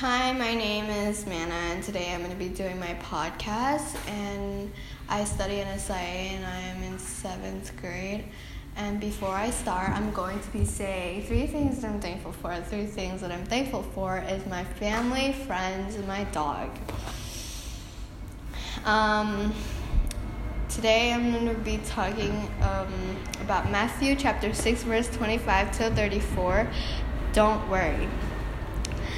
Hi, my name is Mana, and today I'm going to be doing my podcast. And I study in SIA, and I am in seventh grade. And before I start, I'm going to be saying three things that I'm thankful for. Three things that I'm thankful for is my family, friends, and my dog. Um, today I'm going to be talking um, about Matthew chapter 6, verse 25 to 34. Don't worry.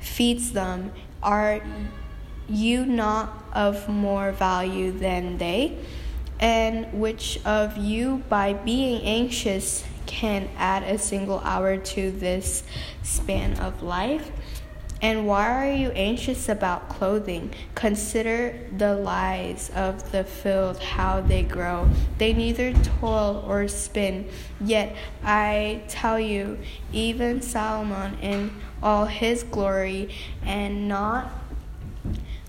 feeds them. Are you not of more value than they? And which of you, by being anxious, can add a single hour to this span of life? And why are you anxious about clothing? Consider the lies of the field, how they grow. They neither toil or spin. Yet I tell you, even Solomon in all his glory, and not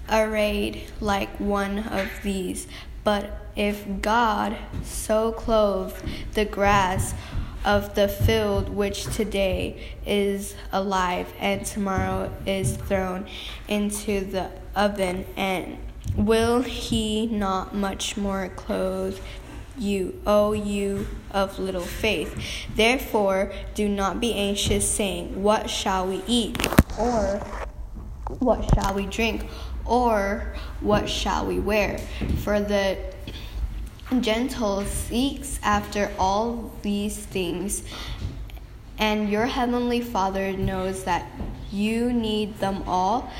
arrayed like one of these. But if God so clothed the grass of the field, which today is alive and tomorrow is thrown into the oven, and will he not much more clothe you, O you of little faith? Therefore, do not be anxious, saying, What shall we eat? Or what shall we drink? Or what shall we wear? For the gentle seeks after all these things, and your heavenly Father knows that you need them all.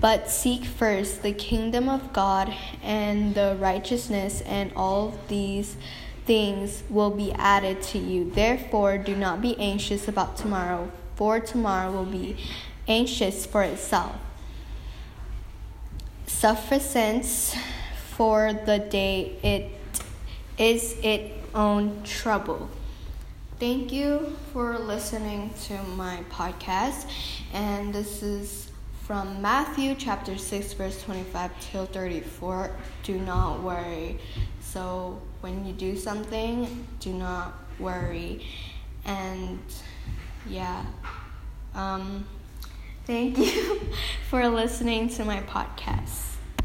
But seek first the kingdom of God and the righteousness, and all these things will be added to you. Therefore, do not be anxious about tomorrow, for tomorrow will be anxious for itself. Sufficient for the day it is its own trouble. Thank you for listening to my podcast, and this is from Matthew chapter 6, verse 25 till 34. Do not worry. So, when you do something, do not worry. And yeah, um, thank you for listening to my podcast.